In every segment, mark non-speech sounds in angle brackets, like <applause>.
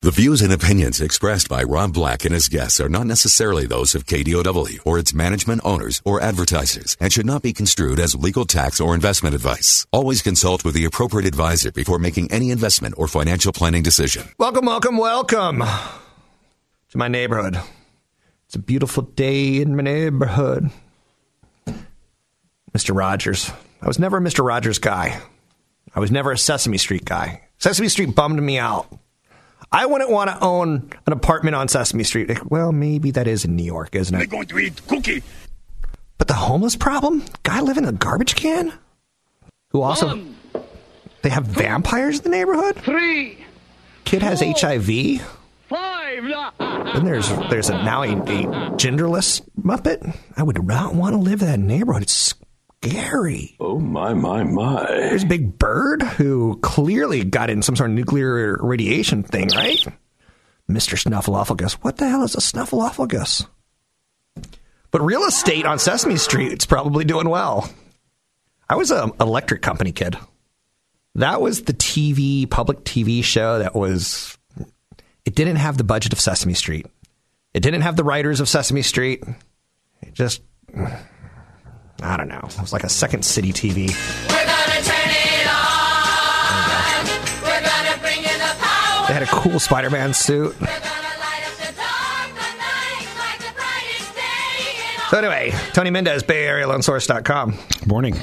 The views and opinions expressed by Rob Black and his guests are not necessarily those of KDOW or its management owners or advertisers and should not be construed as legal tax or investment advice. Always consult with the appropriate advisor before making any investment or financial planning decision. Welcome, welcome, welcome to my neighborhood. It's a beautiful day in my neighborhood. Mr. Rogers. I was never a Mr. Rogers guy. I was never a Sesame Street guy. Sesame Street bummed me out. I wouldn't want to own an apartment on Sesame Street. Like, well, maybe that is in New York, isn't it? They're going to eat cookie. But the homeless problem? Guy living in a garbage can? Who also. One, they have vampires in the neighborhood? three, Kid has HIV? five. Then there's there's a now a, a genderless Muppet. I would not want to live in that neighborhood. It's scary. Oh my my my! There's a Big Bird, who clearly got in some sort of nuclear radiation thing, right? Mr. Snuffleupagus. What the hell is a Snuffleupagus? But real estate on Sesame Street is probably doing well. I was an electric company kid. That was the TV, public TV show that was. It didn't have the budget of Sesame Street. It didn't have the writers of Sesame Street. It just. I don't know. It was like a second city TV. We're gonna turn it on. We're gonna bring you the power. They had a cool Spider Man suit. We're gonna light up the dark the night like the brightest day in all So, anyway, Tony Mendez, Bay Area LoanSource.com. Morning.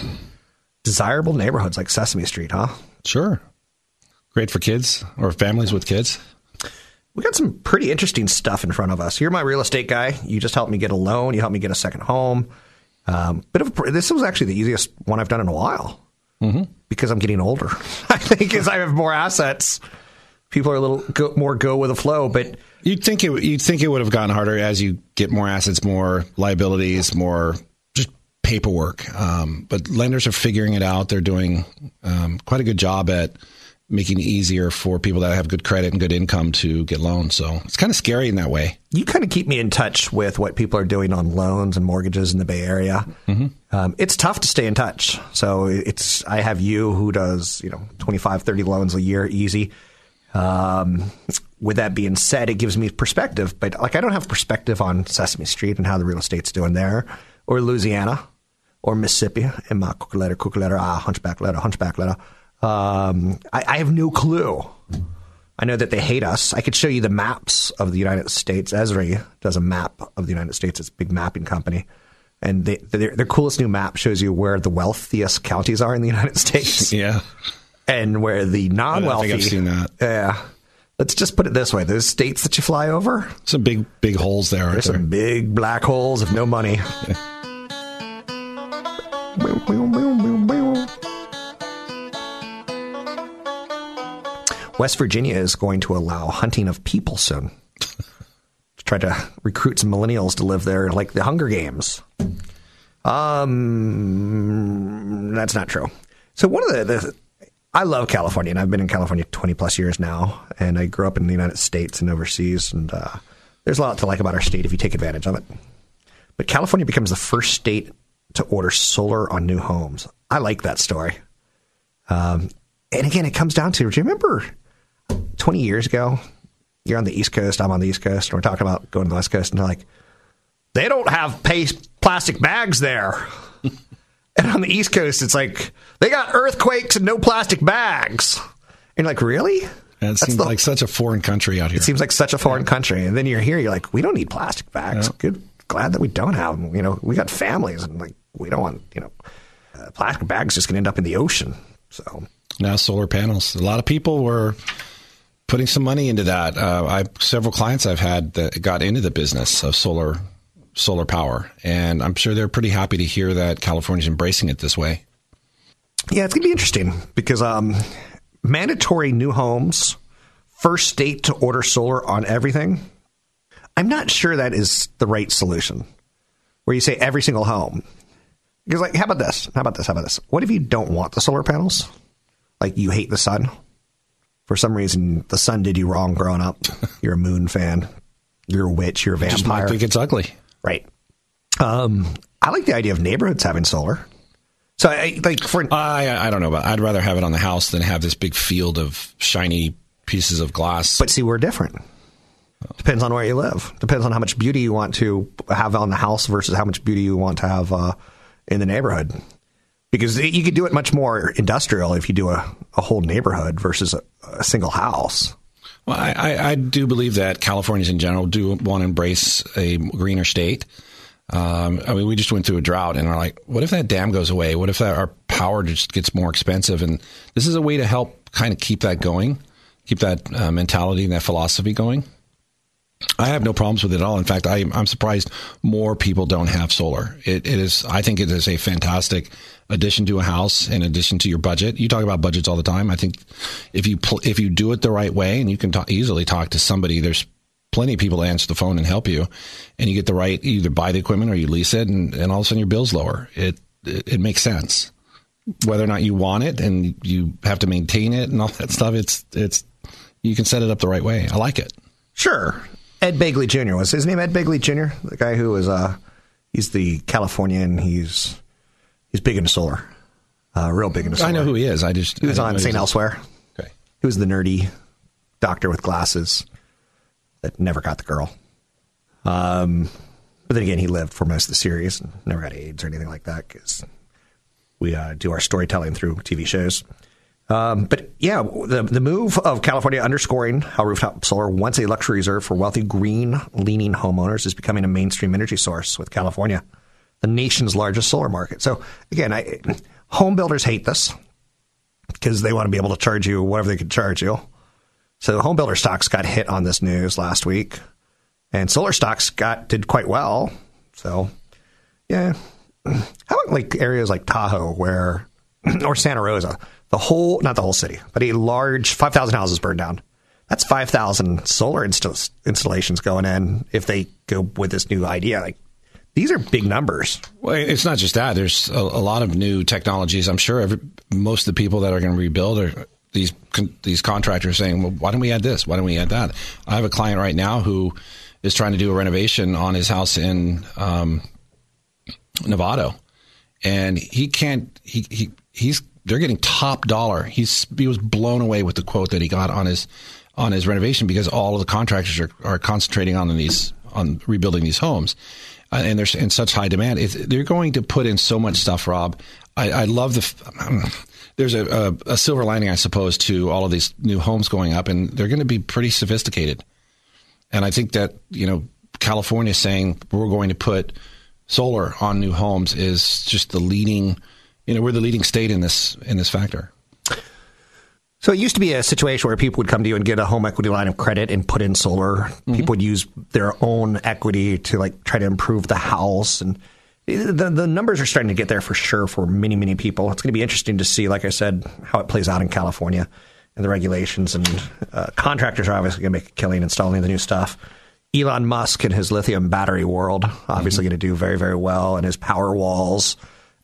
Desirable neighborhoods like Sesame Street, huh? Sure. Great for kids or families with kids. We got some pretty interesting stuff in front of us. You're my real estate guy. You just helped me get a loan. You helped me get a second home. Um, bit of a, this was actually the easiest one I've done in a while because I'm getting older. <laughs> I think as I have more assets, people are a little go, more go with the flow. But You'd think it. You'd think it would have gotten harder as you get more assets, more liabilities, more just paperwork. Um, but lenders are figuring it out. They're doing um, quite a good job at making it easier for people that have good credit and good income to get loans. So it's kind of scary in that way. you kind of keep me in touch with what people are doing on loans and mortgages in the Bay Area. Um, it's tough to stay in touch. So it's I have you who does you know 25, 30 loans a year easy. Um, with that being said, it gives me perspective, but like I don't have perspective on Sesame Street and how the real estate's doing there, or Louisiana, or Mississippi, and my cook letter, cook letter, ah, hunchback letter, hunchback letter. Um, I, I have no clue. I know that they hate us. I could show you the maps of the United States. Esri does a map of the United States. It's a big mapping company. And they, their, their coolest new map shows you where the wealthiest counties are in the United States <laughs> Yeah. and where the non I wealthy. think I've seen that. Yeah. Let's just put it this way those states that you fly over, Some big big holes there. There's there? some big black holes of no money. <laughs> West Virginia is going to allow hunting of people soon. to try to recruit some millennials to live there, like the Hunger Games. Um, that's not true. So one of the, the I love California, and I've been in California twenty plus years now, and I grew up in the United States and overseas, and uh, there's a lot to like about our state if you take advantage of it. But California becomes the first state to order solar on new homes. I like that story. Um, and again, it comes down to do you remember 20 years ago? You're on the East Coast, I'm on the East Coast, and we're talking about going to the West Coast, and they're like, they don't have paste plastic bags there. <laughs> and on the East Coast, it's like, they got earthquakes and no plastic bags. And you're like, really? And it seems the- like such a foreign country out here. It seems like such a foreign country. And then you're here, you're like, we don't need plastic bags. Good, glad that we don't have them. You know, we got families, and like, we don't want, you know, uh, plastic bags just gonna end up in the ocean. So now solar panels. A lot of people were putting some money into that. Uh, I several clients I've had that got into the business of solar solar power, and I'm sure they're pretty happy to hear that California's embracing it this way. Yeah, it's going to be interesting because um, mandatory new homes first state to order solar on everything, I'm not sure that is the right solution. Where you say every single home. Because, like, how about this? How about this? How about this? What if you don't want the solar panels? Like, you hate the sun? For some reason, the sun did you wrong growing up. <laughs> You're a moon fan. You're a witch. You're a Just might think it's ugly. Right. Um, I like the idea of neighborhoods having solar. So, I, like, for I I don't know about. I'd rather have it on the house than have this big field of shiny pieces of glass. But see, we're different. Depends on where you live. Depends on how much beauty you want to have on the house versus how much beauty you want to have uh, in the neighborhood. Because you could do it much more industrial if you do a, a whole neighborhood versus a, a single house. Well, I, I, do believe that Californians in general do want to embrace a greener state. Um, I mean, we just went through a drought and are like, what if that dam goes away? What if that, our power just gets more expensive? And this is a way to help kind of keep that going, keep that uh, mentality and that philosophy going. I have no problems with it at all. In fact, I, I'm surprised more people don't have solar. It, it is, I think, it is a fantastic addition to a house. In addition to your budget, you talk about budgets all the time. I think if you pl- if you do it the right way, and you can talk, easily talk to somebody, there's plenty of people to answer the phone and help you, and you get the right either buy the equipment or you lease it, and, and all of a sudden your bills lower. It, it it makes sense. Whether or not you want it and you have to maintain it and all that stuff, it's it's you can set it up the right way. I like it. Sure. Ed Begley Jr. was his name. Ed Begley Jr. The guy who was uh, he's the Californian. He's he's big into solar, uh, real big into solar. I know who he is. I just He was on St. Elsewhere. Okay. He was the nerdy doctor with glasses that never got the girl. Um, but then again, he lived for most of the series and never got AIDS or anything like that because we uh, do our storytelling through TV shows. Um, but yeah, the the move of California underscoring how rooftop solar, once a luxury reserve for wealthy green leaning homeowners, is becoming a mainstream energy source with California, the nation's largest solar market. So again, I, home builders hate this because they want to be able to charge you whatever they can charge you. So home builder stocks got hit on this news last week, and solar stocks got did quite well. So yeah, how about like areas like Tahoe where <clears throat> or Santa Rosa, the whole not the whole city, but a large five thousand houses burned down. That's five thousand solar insta- installations going in if they go with this new idea. Like these are big numbers. Well, it's not just that. There's a, a lot of new technologies. I'm sure every, most of the people that are going to rebuild are these con, these contractors saying, "Well, why don't we add this? Why don't we add that?" I have a client right now who is trying to do a renovation on his house in um, and he can't. He, he he's they're getting top dollar. He's he was blown away with the quote that he got on his on his renovation because all of the contractors are, are concentrating on these on rebuilding these homes, Uh, and they're in such high demand. They're going to put in so much stuff, Rob. I, I love the. Um, there's a, a, a silver lining, I suppose, to all of these new homes going up, and they're going to be pretty sophisticated. And I think that you know California saying we're going to put solar on new homes is just the leading. You know, we're the leading state in this in this factor. So it used to be a situation where people would come to you and get a home equity line of credit and put in solar. People would use their own equity to like try to improve the house. And the the numbers are starting to get there for sure for many many people. It's going to be interesting to see, like I said, how it plays out in California and the regulations. And uh, contractors are obviously going to make a killing installing the new stuff. Elon Musk and his lithium battery world obviously going to do very very well. And his power walls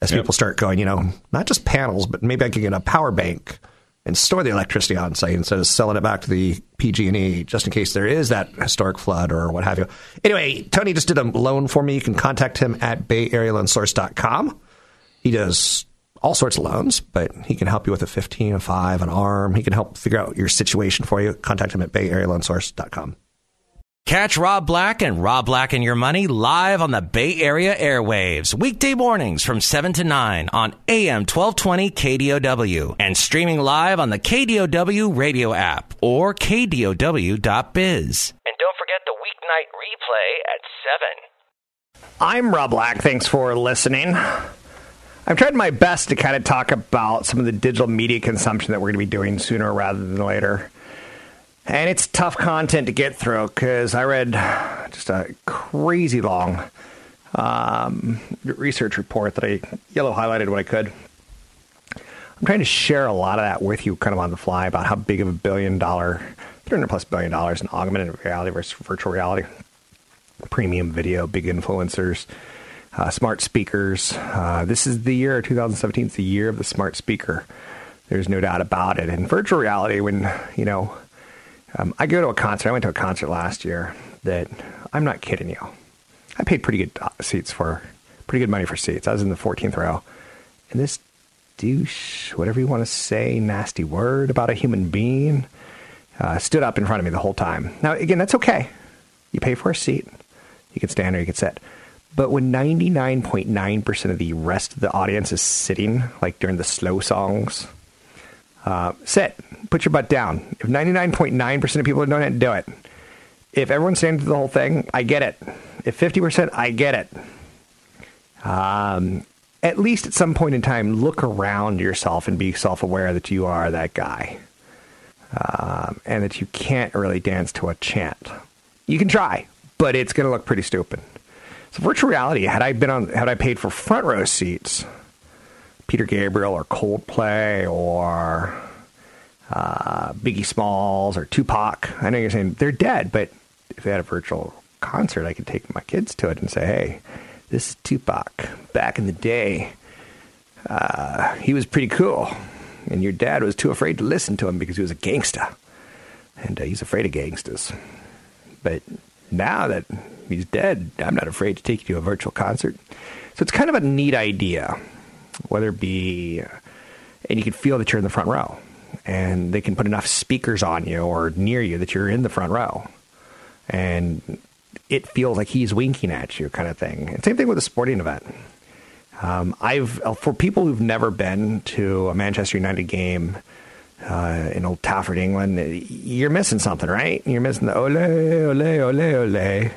as people start going, you know, not just panels, but maybe I can get a power bank and store the electricity on site instead of selling it back to the PG&E just in case there is that historic flood or what have you. Anyway, Tony just did a loan for me. You can contact him at bayarealoansource.com. He does all sorts of loans, but he can help you with a 15, a 5, an arm. He can help figure out your situation for you. Contact him at bayarealoansource.com. Catch Rob Black and Rob Black and Your Money live on the Bay Area airwaves, weekday mornings from 7 to 9 on AM 1220 KDOW and streaming live on the KDOW radio app or KDOW.biz. And don't forget the weeknight replay at 7. I'm Rob Black. Thanks for listening. I've tried my best to kind of talk about some of the digital media consumption that we're going to be doing sooner rather than later. And it's tough content to get through because I read just a crazy long um, research report that I yellow highlighted when I could. I'm trying to share a lot of that with you kind of on the fly about how big of a billion dollar 300 plus billion dollars in augmented reality versus virtual reality, premium video, big influencers, uh, smart speakers. Uh, this is the year 2017. It's the year of the smart speaker. There's no doubt about it. And virtual reality, when you know, um, I go to a concert. I went to a concert last year that I'm not kidding you. I paid pretty good uh, seats for pretty good money for seats. I was in the 14th row, and this douche, whatever you want to say, nasty word about a human being, uh, stood up in front of me the whole time. Now, again, that's okay. You pay for a seat. You can stand or you can sit. But when 99.9% of the rest of the audience is sitting, like during the slow songs, uh, sit. Put your butt down. If 99.9% of people are doing it, do it. If everyone's standing through the whole thing, I get it. If 50%, I get it. Um, at least at some point in time, look around yourself and be self aware that you are that guy. Um, and that you can't really dance to a chant. You can try, but it's going to look pretty stupid. So virtual reality, had I been on, had I paid for front row seats, Peter Gabriel or Coldplay or uh, Biggie Smalls or Tupac, I know you're saying they're dead, but if they had a virtual concert, I could take my kids to it and say, hey, this is Tupac. Back in the day, uh, he was pretty cool. And your dad was too afraid to listen to him because he was a gangster. And uh, he's afraid of gangsters. But now that he's dead, I'm not afraid to take you to a virtual concert. So it's kind of a neat idea, whether it be, and you can feel that you're in the front row. And they can put enough speakers on you or near you that you're in the front row. And it feels like he's winking at you, kind of thing. And same thing with a sporting event. Um, I've for people who've never been to a Manchester United game uh, in Old Trafford, England, you're missing something, right? You're missing the ole ole ole ole.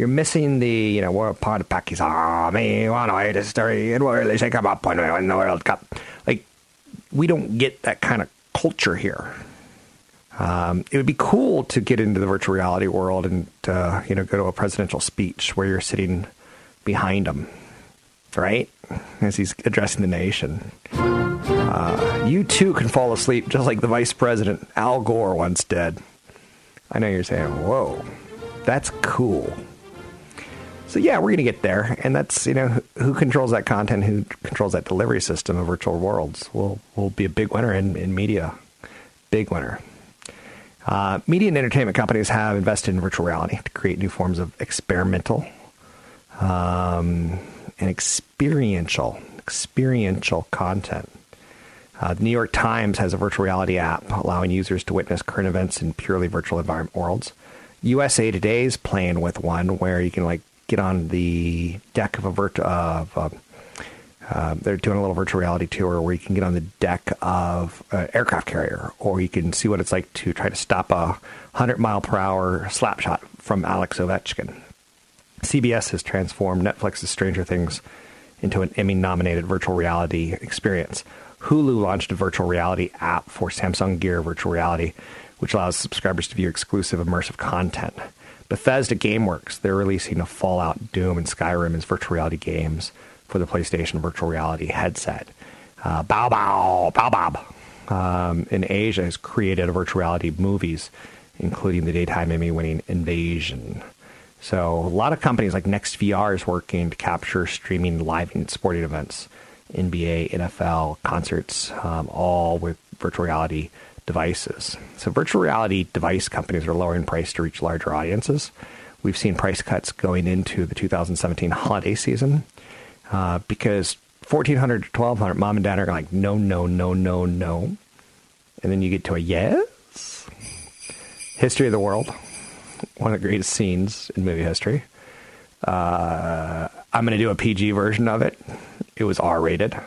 You're missing the you know we're part of Pakistan. One way to story and we'll shake them up when we win the World Cup. Like we don't get that kind of culture here. Um, it would be cool to get into the virtual reality world and uh, you know go to a presidential speech where you're sitting behind him, right, as he's addressing the nation. Uh, you too can fall asleep just like the vice president Al Gore once did. I know you're saying, "Whoa, that's cool." So yeah, we're gonna get there, and that's you know who controls that content, who controls that delivery system of virtual worlds. Will will be a big winner in, in media, big winner. Uh, media and entertainment companies have invested in virtual reality to create new forms of experimental um, and experiential experiential content. Uh, the New York Times has a virtual reality app allowing users to witness current events in purely virtual environment worlds. USA Today is playing with one where you can like get on the deck of a virtual. Uh, uh, they're doing a little virtual reality tour where you can get on the deck of an aircraft carrier, or you can see what it's like to try to stop a 100 mile per hour slap shot from Alex Ovechkin. CBS has transformed Netflix's Stranger Things into an Emmy nominated virtual reality experience. Hulu launched a virtual reality app for Samsung Gear Virtual Reality, which allows subscribers to view exclusive immersive content. Bethesda GameWorks, they're releasing a Fallout, Doom, and Skyrim as virtual reality games for the PlayStation Virtual Reality headset. Uh, Bow Bow, Baobab um, in Asia has created a virtual reality movies, including the daytime Emmy winning Invasion. So a lot of companies like NextVR is working to capture streaming live and sporting events, NBA, NFL, concerts, um, all with virtual reality devices. So virtual reality device companies are lowering price to reach larger audiences. We've seen price cuts going into the 2017 holiday season uh, because 1400 to 1200 mom and dad are like no no no no no. And then you get to a yes? History of the world one of the greatest scenes in movie history. Uh, i'm going to do a pg version of it. It was r-rated.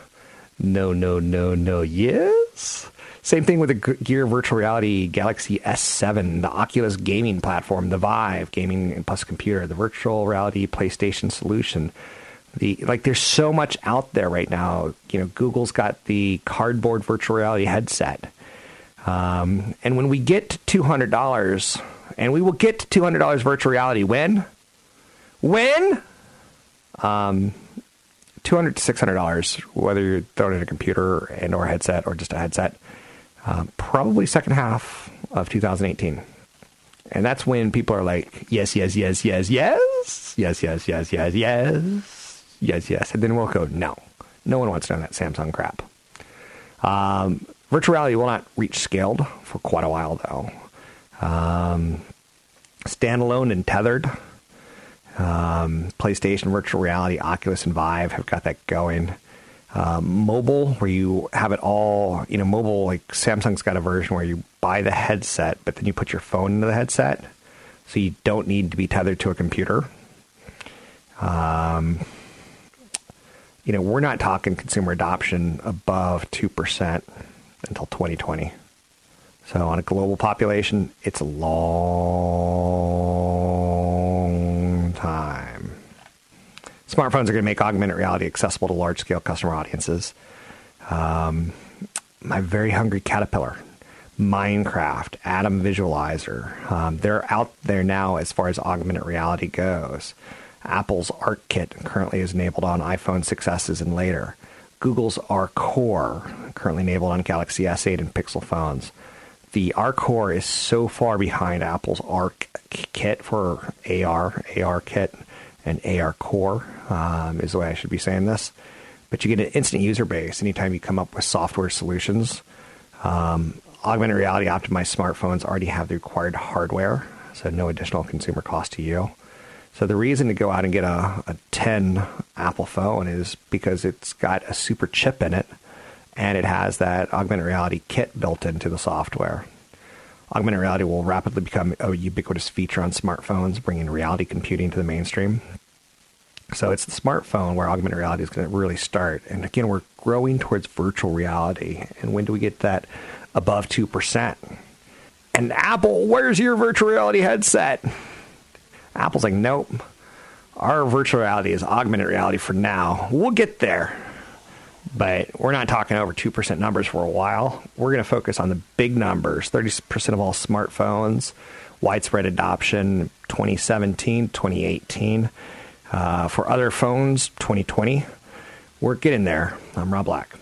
No no no no yes same thing with the gear virtual reality galaxy s7 the oculus gaming platform the vive gaming plus computer the virtual reality playstation solution. The like there's so much out there right now. You know google's got the cardboard virtual reality headset. Um, and when we get to $200 and we will get to $200 virtual reality when? When? Um, 200 to $600 whether you're throwing in a computer and or headset or just a headset um, probably second half of 2018. And that's when people are like, yes, yes, yes, yes, yes, yes, yes, yes, yes, yes, yes, yes. And then we'll go, no. No one wants to know that Samsung crap. Um, virtual reality will not reach scaled for quite a while, though. Um, standalone and tethered. Um, PlayStation Virtual Reality, Oculus, and Vive have got that going. Um, mobile, where you have it all, you know, mobile, like Samsung's got a version where you buy the headset, but then you put your phone into the headset. So you don't need to be tethered to a computer. Um, you know, we're not talking consumer adoption above 2% until 2020. So on a global population, it's a long time. Smartphones are going to make augmented reality accessible to large scale customer audiences. Um, my very hungry caterpillar, Minecraft, Atom Visualizer, um, they're out there now as far as augmented reality goes. Apple's ARKit currently is enabled on iPhone 6s and later. Google's ARCore currently enabled on Galaxy S8 and Pixel phones. The ARCore is so far behind Apple's Arc Kit for AR, ARKit, AR core, um, is the way I should be saying this. But you get an instant user base anytime you come up with software solutions. Um, augmented reality optimized smartphones already have the required hardware, so no additional consumer cost to you. So the reason to go out and get a, a 10 Apple phone is because it's got a super chip in it and it has that augmented reality kit built into the software. Augmented reality will rapidly become a ubiquitous feature on smartphones, bringing reality computing to the mainstream. So it's the smartphone where augmented reality is going to really start. And again, we're growing towards virtual reality. And when do we get that above 2%? And Apple, where's your virtual reality headset? Apple's like, nope. Our virtual reality is augmented reality for now. We'll get there. But we're not talking over 2% numbers for a while. We're going to focus on the big numbers 30% of all smartphones, widespread adoption 2017, 2018. Uh, for other phones, 2020. We're getting there. I'm Rob Black.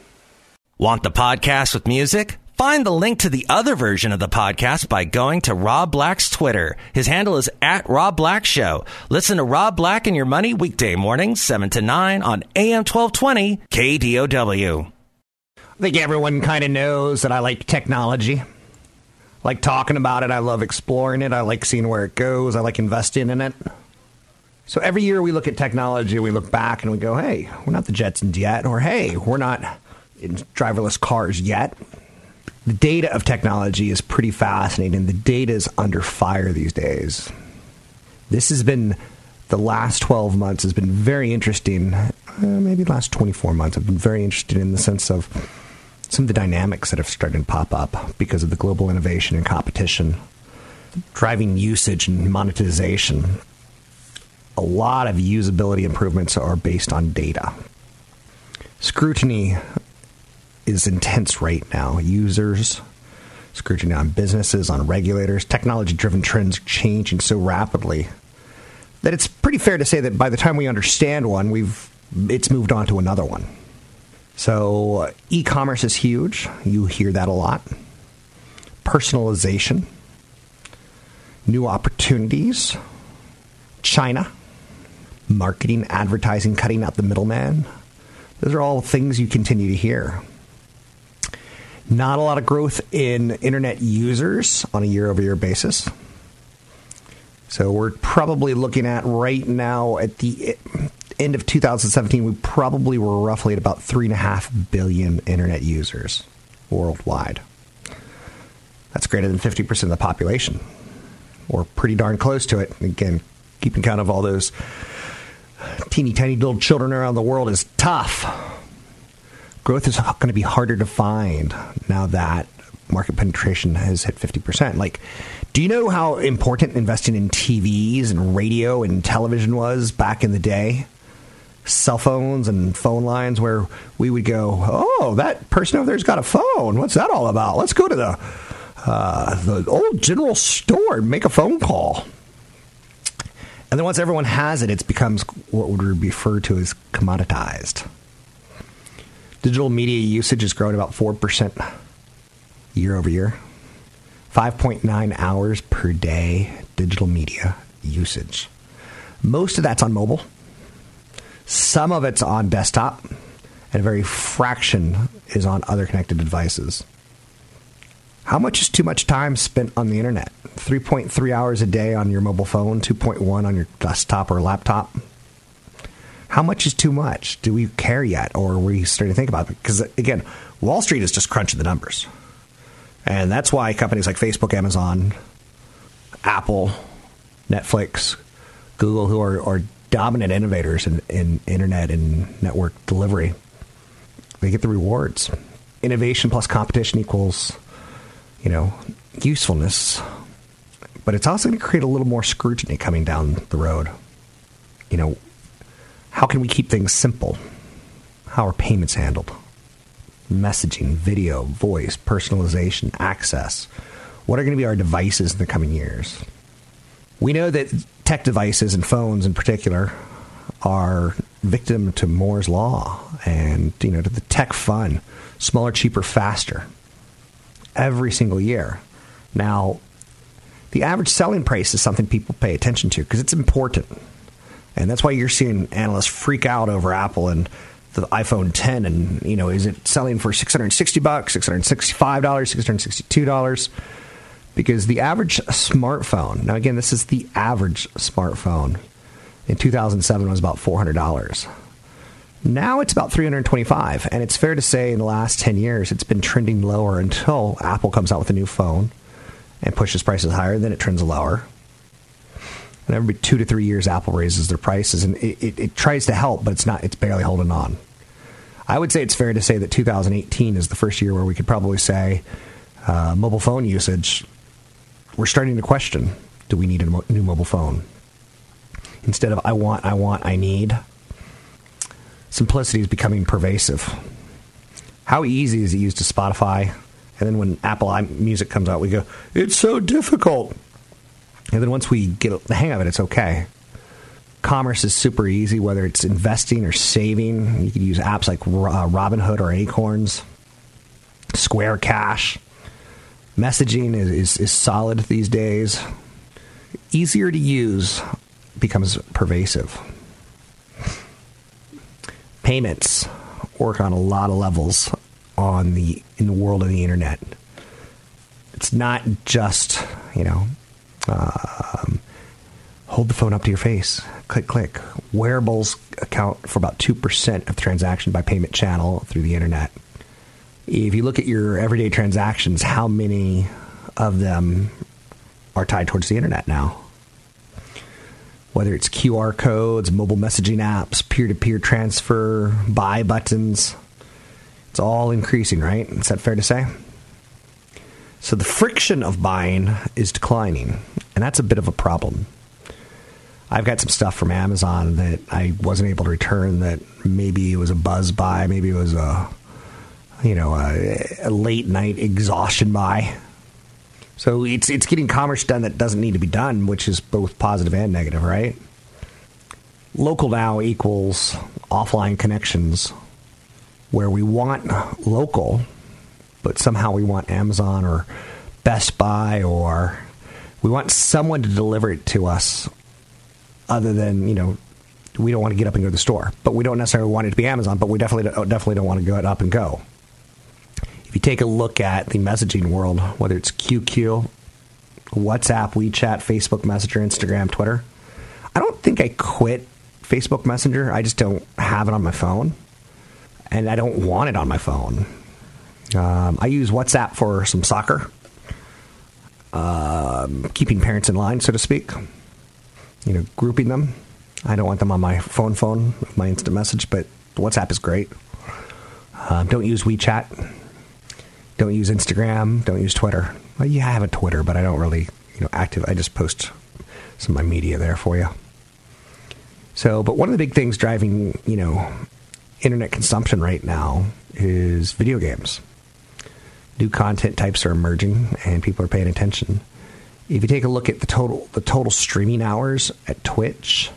Want the podcast with music? Find the link to the other version of the podcast by going to Rob Black's Twitter. His handle is at Rob Black Show. Listen to Rob Black and Your Money weekday mornings, 7 to 9 on AM 1220 KDOW. I think everyone kind of knows that I like technology. I like talking about it. I love exploring it. I like seeing where it goes. I like investing in it. So every year we look at technology, we look back and we go, hey, we're not the Jetsons yet, or hey, we're not in driverless cars yet. The data of technology is pretty fascinating. The data is under fire these days. This has been the last 12 months has been very interesting. Uh, maybe the last 24 months have been very interesting in the sense of some of the dynamics that have started to pop up because of the global innovation and competition, driving usage and monetization. A lot of usability improvements are based on data. Scrutiny is intense right now. Users, scrutiny on businesses, on regulators, technology driven trends changing so rapidly that it's pretty fair to say that by the time we understand one, we've it's moved on to another one. So uh, e-commerce is huge. You hear that a lot. Personalization, new opportunities, China, marketing, advertising, cutting out the middleman. Those are all things you continue to hear. Not a lot of growth in internet users on a year over year basis. So we're probably looking at right now at the end of 2017, we probably were roughly at about 3.5 billion internet users worldwide. That's greater than 50% of the population, or pretty darn close to it. Again, keeping count of all those teeny tiny little children around the world is tough. Growth is going to be harder to find now that market penetration has hit 50%. Like, do you know how important investing in TVs and radio and television was back in the day? Cell phones and phone lines where we would go, oh, that person over there's got a phone. What's that all about? Let's go to the uh, the old general store and make a phone call. And then once everyone has it, it becomes what would be referred to as commoditized. Digital media usage has grown about 4% year over year. 5.9 hours per day digital media usage. Most of that's on mobile. Some of it's on desktop, and a very fraction is on other connected devices. How much is too much time spent on the internet? 3.3 hours a day on your mobile phone, 2.1 on your desktop or laptop. How much is too much? Do we care yet, or are we starting to think about it? Because again, Wall Street is just crunching the numbers, and that's why companies like Facebook, Amazon, Apple, Netflix, Google, who are, are dominant innovators in, in internet and network delivery, they get the rewards. Innovation plus competition equals, you know, usefulness. But it's also going to create a little more scrutiny coming down the road. You know, how can we keep things simple? How are payments handled? Messaging, video, voice, personalization, access. What are going to be our devices in the coming years? We know that tech devices and phones in particular are victim to Moore's law and you know to the tech fun, smaller, cheaper, faster every single year. Now, the average selling price is something people pay attention to because it's important. And that's why you're seeing analysts freak out over Apple and the iPhone 10 and you know is it selling for 660 bucks, 665 dollars, 662 dollars? Because the average smartphone, now again, this is the average smartphone, in 2007 was about $400. Now it's about 325 and it's fair to say in the last 10 years it's been trending lower until Apple comes out with a new phone and pushes prices higher, then it trends lower. And every two to three years, Apple raises their prices, and it, it, it, tries to help, but it's not. It's barely holding on. I would say it's fair to say that 2018 is the first year where we could probably say uh, mobile phone usage. We're starting to question: Do we need a new mobile phone? Instead of I want, I want, I need. Simplicity is becoming pervasive. How easy is it used to Spotify? And then when Apple Music comes out, we go, it's so difficult. And then once we get the hang of it, it's okay. Commerce is super easy, whether it's investing or saving. You can use apps like uh, Robinhood or Acorns, Square Cash. Messaging is, is, is solid these days. Easier to use becomes pervasive. Payments work on a lot of levels on the in the world of the internet. It's not just you know um, hold the phone up to your face, click click. Wearables account for about two percent of transaction by payment channel through the internet. If you look at your everyday transactions, how many of them are tied towards the internet now? Whether it's QR codes, mobile messaging apps, peer to peer transfer, buy buttons, it's all increasing, right? Is that fair to say? So the friction of buying is declining, and that's a bit of a problem. I've got some stuff from Amazon that I wasn't able to return that maybe it was a buzz buy, maybe it was a you know, a, a late night exhaustion buy. So it's it's getting commerce done that doesn't need to be done, which is both positive and negative, right? Local now equals offline connections where we want local, but somehow we want Amazon or Best Buy or we want someone to deliver it to us other than, you know, we don't want to get up and go to the store. But we don't necessarily want it to be Amazon, but we definitely don't, definitely don't want to go up and go. If you take a look at the messaging world, whether it's QQ, WhatsApp, WeChat, Facebook Messenger, Instagram, Twitter, I don't think I quit Facebook Messenger. I just don't have it on my phone. And I don't want it on my phone. Um, I use WhatsApp for some soccer, um, keeping parents in line, so to speak. You know, grouping them. I don't want them on my phone phone, my instant message, but WhatsApp is great. Um, don't use WeChat. Don't use Instagram. Don't use Twitter. Well, yeah, I have a Twitter, but I don't really, you know, active. I just post some of my media there for you. So, but one of the big things driving, you know, internet consumption right now is video games. New content types are emerging, and people are paying attention. If you take a look at the total, the total streaming hours at Twitch,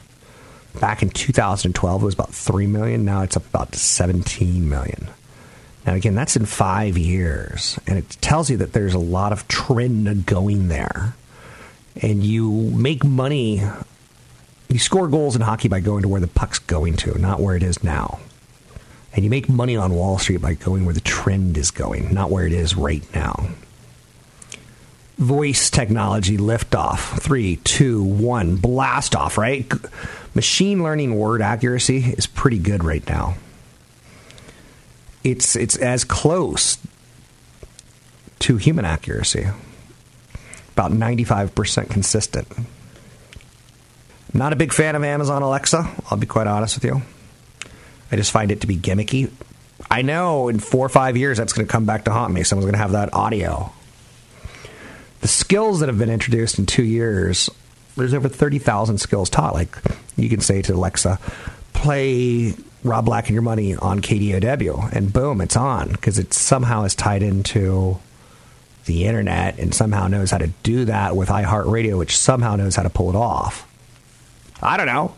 back in 2012 it was about three million. Now it's up about 17 million. Now, again, that's in five years, and it tells you that there's a lot of trend going there. And you make money, you score goals in hockey by going to where the puck's going to, not where it is now. And you make money on Wall Street by going where the trend is going, not where it is right now. Voice technology liftoff. Three, two, one, blast off, right? Machine learning word accuracy is pretty good right now it's it's as close to human accuracy. About 95% consistent. Not a big fan of Amazon Alexa, I'll be quite honest with you. I just find it to be gimmicky. I know in four or five years that's going to come back to haunt me. Someone's going to have that audio. The skills that have been introduced in two years, there's over 30,000 skills taught. Like you can say to Alexa, play Rob Black and Your Money on KDOW, and boom, it's on because it somehow is tied into the internet and somehow knows how to do that with iHeartRadio, which somehow knows how to pull it off. I don't know.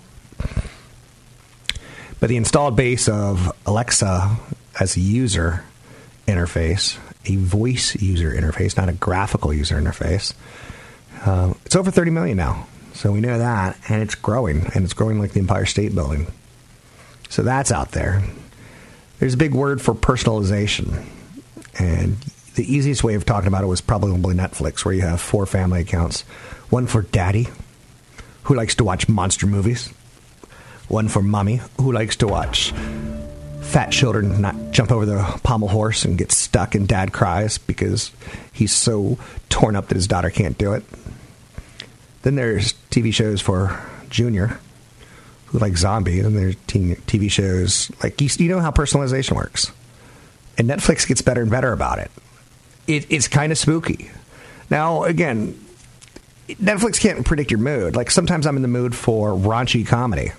But the installed base of Alexa as a user interface, a voice user interface, not a graphical user interface, uh, it's over 30 million now. So we know that, and it's growing, and it's growing like the Empire State Building. So that's out there. There's a big word for personalization. And the easiest way of talking about it was probably Netflix, where you have four family accounts one for daddy, who likes to watch monster movies, one for mommy, who likes to watch fat children not jump over the pommel horse and get stuck, and dad cries because he's so torn up that his daughter can't do it. Then there's TV shows for Junior, who like zombies, and there's TV shows like you, you know how personalization works, and Netflix gets better and better about it. it it's kind of spooky. Now, again, Netflix can't predict your mood. Like sometimes I'm in the mood for raunchy comedy.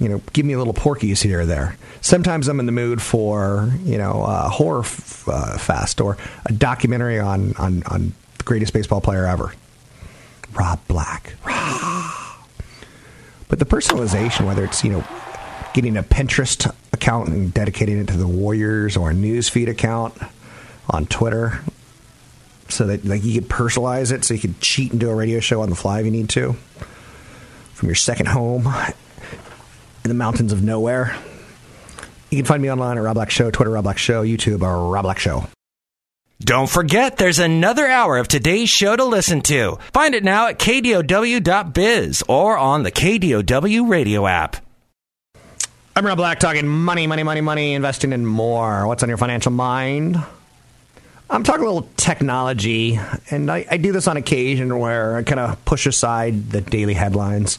You know, give me a little Porky's here or there. Sometimes I'm in the mood for you know uh, horror f- uh, fest or a documentary on on on the greatest baseball player ever, Rob Black. But the personalization, whether it's you know getting a Pinterest account and dedicating it to the Warriors or a newsfeed account on Twitter, so that like you could personalize it, so you could cheat and do a radio show on the fly if you need to from your second home in the mountains of nowhere. You can find me online at Rob Black Show, Twitter Rob Black Show, YouTube or Rob Black Show. Don't forget, there's another hour of today's show to listen to. Find it now at kdow.biz or on the KDOW radio app. I'm Rob Black talking money, money, money, money, investing in more. What's on your financial mind? I'm talking a little technology, and I, I do this on occasion where I kind of push aside the daily headlines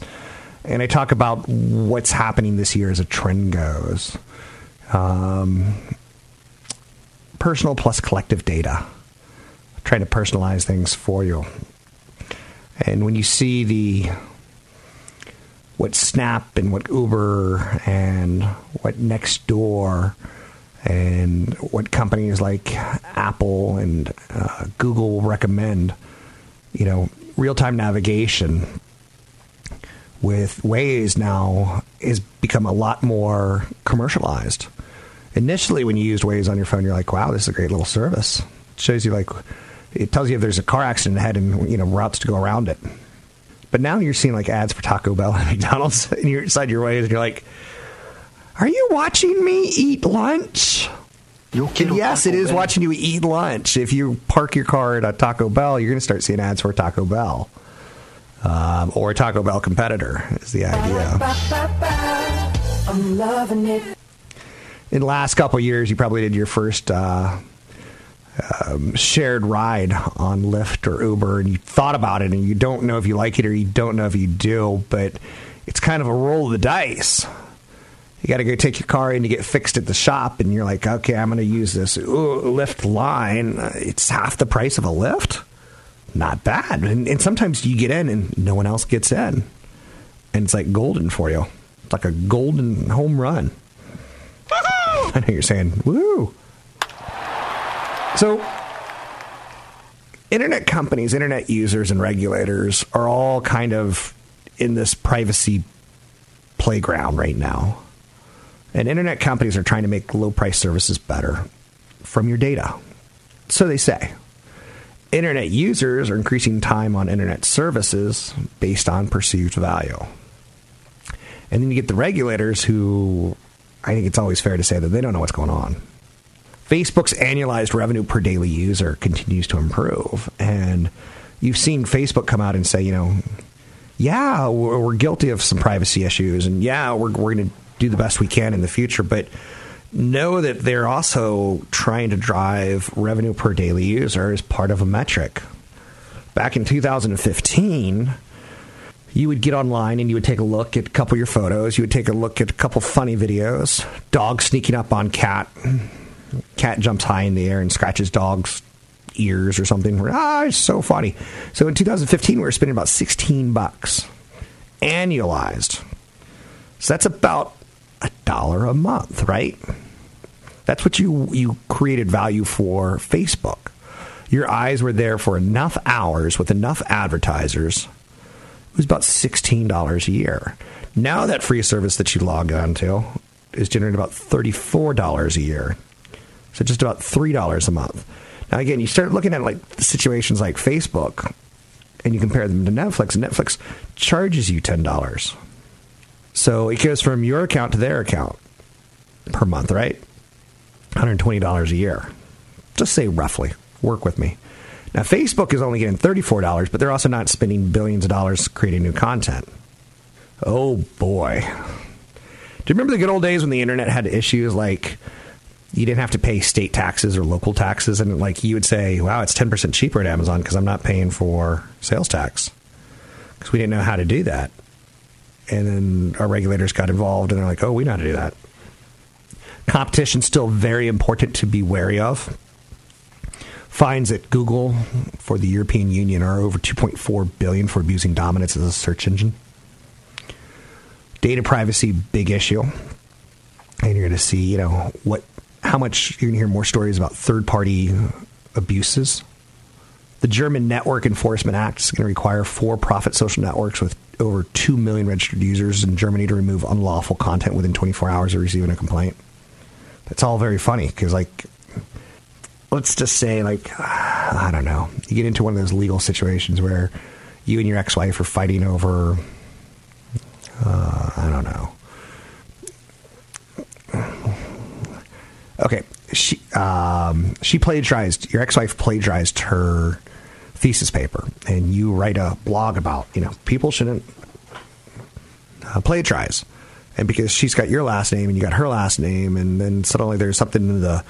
and I talk about what's happening this year as a trend goes. Um, personal plus collective data. Trying to personalize things for you. And when you see the what Snap and what Uber and what Nextdoor and what companies like Apple and uh, Google recommend, you know, real time navigation with Waze now is become a lot more commercialized. Initially, when you used Waze on your phone, you're like, "Wow, this is a great little service." It shows you like it tells you if there's a car accident ahead and you know routes to go around it. But now you're seeing like ads for Taco Bell and <laughs> McDonald's, and you're inside your Waze, and you're like, "Are you watching me eat lunch?" Yes, it is watching you eat lunch. If you park your car at a Taco Bell, you're going to start seeing ads for Taco Bell um, or a Taco Bell competitor. Is the idea. I'm loving it. In the last couple years, you probably did your first uh, um, shared ride on Lyft or Uber, and you thought about it, and you don't know if you like it or you don't know if you do, but it's kind of a roll of the dice. You got to go take your car in to get fixed at the shop, and you're like, okay, I'm going to use this Lyft line. It's half the price of a Lyft. Not bad. And, and sometimes you get in and no one else gets in. And it's like golden for you. It's like a golden home run. I know you're saying, woo. So, internet companies, internet users, and regulators are all kind of in this privacy playground right now. And internet companies are trying to make low price services better. from your data. So they say. Internet users are increasing time on internet services based on perceived value. And then you get the regulators who I think it's always fair to say that they don't know what's going on. Facebook's annualized revenue per daily user continues to improve. And you've seen Facebook come out and say, you know, yeah, we're, guilty of some privacy issues. And yeah, we're, we're going to do the best we can in the future. But know that they're also trying to drive revenue per daily user as part of a metric. Back in 2015, you would get online and you would take a look at a couple of your photos. You would take a look at a couple funny videos. Dog sneaking up on cat. Cat jumps high in the air and scratches dog's ears or something. Ah, it's so funny. So in 2015, we were spending about 16 bucks annualized. So that's about a dollar a month, right? That's what you you created value for Facebook. Your eyes were there for enough hours with enough advertisers. It was about sixteen dollars a year. Now that free service that you log on to is generating about thirty four dollars a year. So just about three dollars a month. Now again, you start looking at like situations like Facebook, and you compare them to Netflix, and Netflix charges you ten dollars. So it goes from your account to their account per month, right? $120 a year. Just say roughly. Work with me. Now, Facebook is only getting $34, but they're also not spending billions of dollars creating new content. Oh boy. Do you remember the good old days when the internet had issues like you didn't have to pay state taxes or local taxes? And like you would say, wow, it's 10% cheaper at Amazon because I'm not paying for sales tax. Because we didn't know how to do that. And then our regulators got involved and they're like, oh, we know how to do that. Competition still very important to be wary of. Fines at Google for the European Union are over 2.4 billion for abusing dominance as a search engine. Data privacy, big issue, and you're going to see, you know, what, how much you're going to hear more stories about third-party abuses. The German Network Enforcement Act is going to require for-profit social networks with over 2 million registered users in Germany to remove unlawful content within 24 hours of receiving a complaint. That's all very funny because, like, let's just say, like, <sighs> I don't know, you get into one of those legal situations where you and your ex-wife are fighting over, uh, I don't know. Okay, she um, she plagiarized your ex-wife plagiarized her thesis paper, and you write a blog about you know people shouldn't uh, plagiarize and because she's got your last name and you got her last name, and then suddenly there's something in the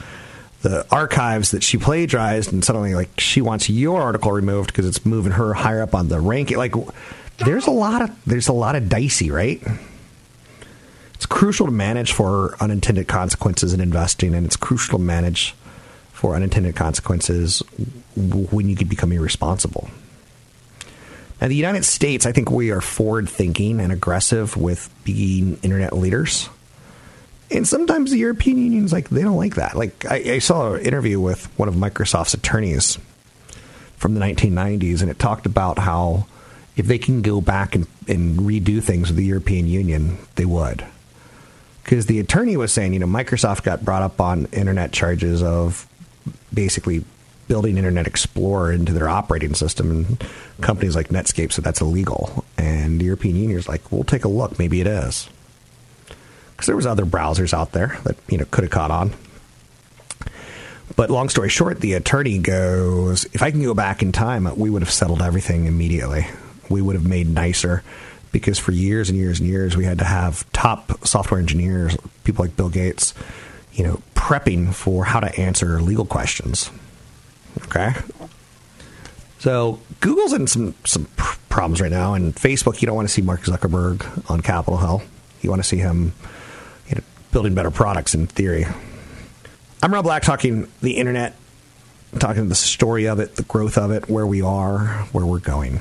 the archives that she plagiarized, and suddenly like she wants your article removed because it's moving her higher up on the ranking. Like, there's a lot of there's a lot of dicey, right? It's crucial to manage for unintended consequences in investing, and it's crucial to manage for unintended consequences when you could become irresponsible. Now, the United States, I think we are forward thinking and aggressive with being internet leaders. And sometimes the European Union's like, they don't like that. Like, I, I saw an interview with one of Microsoft's attorneys from the 1990s, and it talked about how if they can go back and, and redo things with the European Union, they would. Because the attorney was saying, you know, Microsoft got brought up on internet charges of basically building Internet Explorer into their operating system, and companies like Netscape said that's illegal. And the European Union is like, we'll take a look. Maybe it is, because there was other browsers out there that you know could have caught on. But long story short, the attorney goes, if I can go back in time, we would have settled everything immediately. We would have made nicer because for years and years and years we had to have top software engineers, people like Bill Gates, you know, prepping for how to answer legal questions. Okay. So Google's in some some problems right now, and Facebook. You don't want to see Mark Zuckerberg on Capitol Hill. You want to see him, you know, building better products. In theory, I'm Rob Black, talking the internet, talking the story of it, the growth of it, where we are, where we're going.